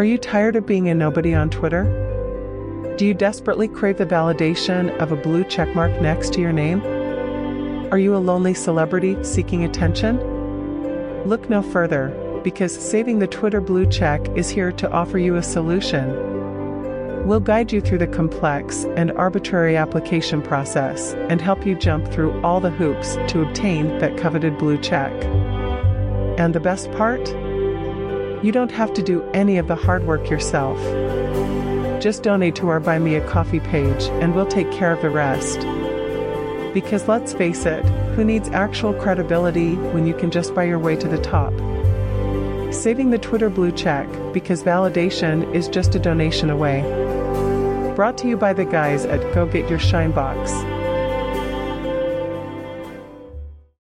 Are you tired of being a nobody on Twitter? Do you desperately crave the validation of a blue checkmark next to your name? Are you a lonely celebrity seeking attention? Look no further, because Saving the Twitter Blue Check is here to offer you a solution. We'll guide you through the complex and arbitrary application process and help you jump through all the hoops to obtain that coveted blue check. And the best part? You don't have to do any of the hard work yourself. Just donate to our Buy Me a Coffee page and we'll take care of the rest. Because let's face it, who needs actual credibility when you can just buy your way to the top? Saving the Twitter blue check because validation is just a donation away. Brought to you by the guys at Go Get Your Shine Box.